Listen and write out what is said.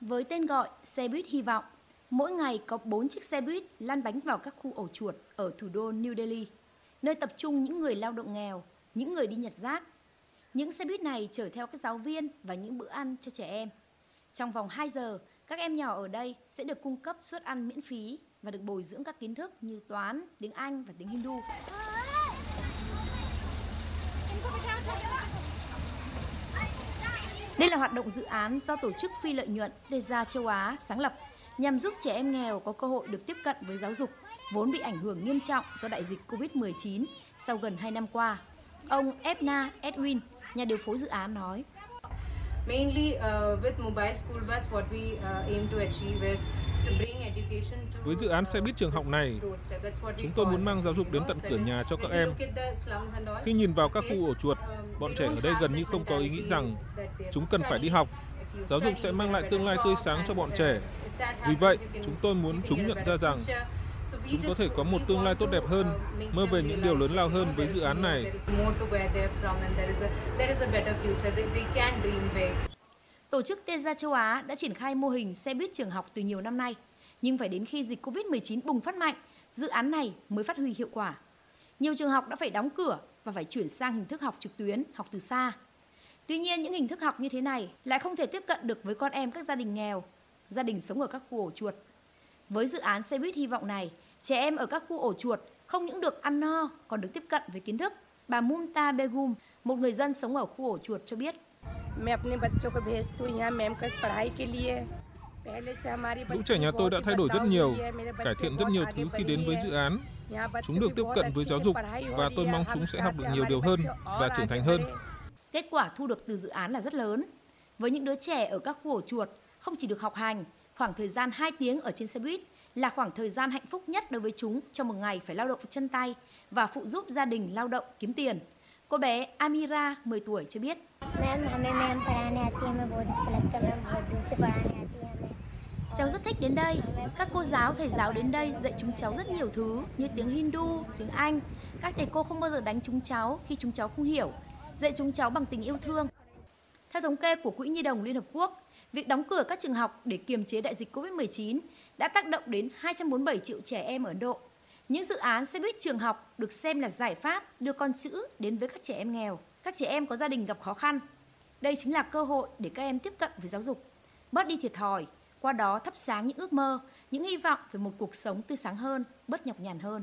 Với tên gọi Xe buýt hy vọng, mỗi ngày có 4 chiếc xe buýt lăn bánh vào các khu ổ chuột ở thủ đô New Delhi, nơi tập trung những người lao động nghèo, những người đi nhặt rác. Những xe buýt này chở theo các giáo viên và những bữa ăn cho trẻ em. Trong vòng 2 giờ, các em nhỏ ở đây sẽ được cung cấp suất ăn miễn phí và được bồi dưỡng các kiến thức như toán, tiếng Anh và tiếng Hindu. Đây là hoạt động dự án do tổ chức phi lợi nhuận Teza châu Á sáng lập nhằm giúp trẻ em nghèo có cơ hội được tiếp cận với giáo dục vốn bị ảnh hưởng nghiêm trọng do đại dịch Covid-19 sau gần 2 năm qua. Ông Ebna Edwin, nhà điều phối dự án nói. Mainly uh, with mobile school bus, what we uh, aim to achieve is to bring education to Với dự án xe buýt trường học này, chúng tôi muốn mang giáo dục đến tận cửa nhà cho các em. Khi nhìn vào các khu ổ chuột, bọn trẻ ở đây gần như không có ý nghĩ rằng chúng cần phải đi học. Giáo dục sẽ mang lại tương lai tươi sáng cho bọn trẻ. Vì vậy, chúng tôi muốn chúng nhận ra rằng chúng có thể có một tương lai tốt đẹp hơn, mơ về những điều lớn lao hơn với dự án này. Tổ chức Teza châu Á đã triển khai mô hình xe buýt trường học từ nhiều năm nay, nhưng phải đến khi dịch Covid-19 bùng phát mạnh, dự án này mới phát huy hiệu quả. Nhiều trường học đã phải đóng cửa và phải chuyển sang hình thức học trực tuyến, học từ xa. Tuy nhiên, những hình thức học như thế này lại không thể tiếp cận được với con em các gia đình nghèo, gia đình sống ở các khu ổ chuột. Với dự án xe buýt hy vọng này, trẻ em ở các khu ổ chuột không những được ăn no, còn được tiếp cận với kiến thức. Bà Mumta Begum, một người dân sống ở khu ổ chuột cho biết. Lũ trẻ nhà tôi đã thay đổi rất nhiều, cải thiện rất nhiều thứ khi đến với dự án. Chúng được tiếp cận với giáo dục và tôi mong chúng sẽ học được nhiều điều hơn và trưởng thành hơn. Kết quả thu được từ dự án là rất lớn. Với những đứa trẻ ở các khu ổ chuột, không chỉ được học hành, khoảng thời gian 2 tiếng ở trên xe buýt là khoảng thời gian hạnh phúc nhất đối với chúng trong một ngày phải lao động chân tay và phụ giúp gia đình lao động kiếm tiền. Cô bé Amira, 10 tuổi cho biết. Cháu rất thích đến đây. Các cô giáo, thầy giáo đến đây dạy chúng cháu rất nhiều thứ như tiếng Hindu, tiếng Anh. Các thầy cô không bao giờ đánh chúng cháu khi chúng cháu không hiểu, dạy chúng cháu bằng tình yêu thương. Theo thống kê của Quỹ Nhi đồng Liên Hợp Quốc, việc đóng cửa các trường học để kiềm chế đại dịch COVID-19 đã tác động đến 247 triệu trẻ em ở Ấn Độ. Những dự án xe buýt trường học được xem là giải pháp đưa con chữ đến với các trẻ em nghèo, các trẻ em có gia đình gặp khó khăn. Đây chính là cơ hội để các em tiếp cận với giáo dục, bớt đi thiệt thòi, qua đó thắp sáng những ước mơ, những hy vọng về một cuộc sống tươi sáng hơn, bớt nhọc nhằn hơn.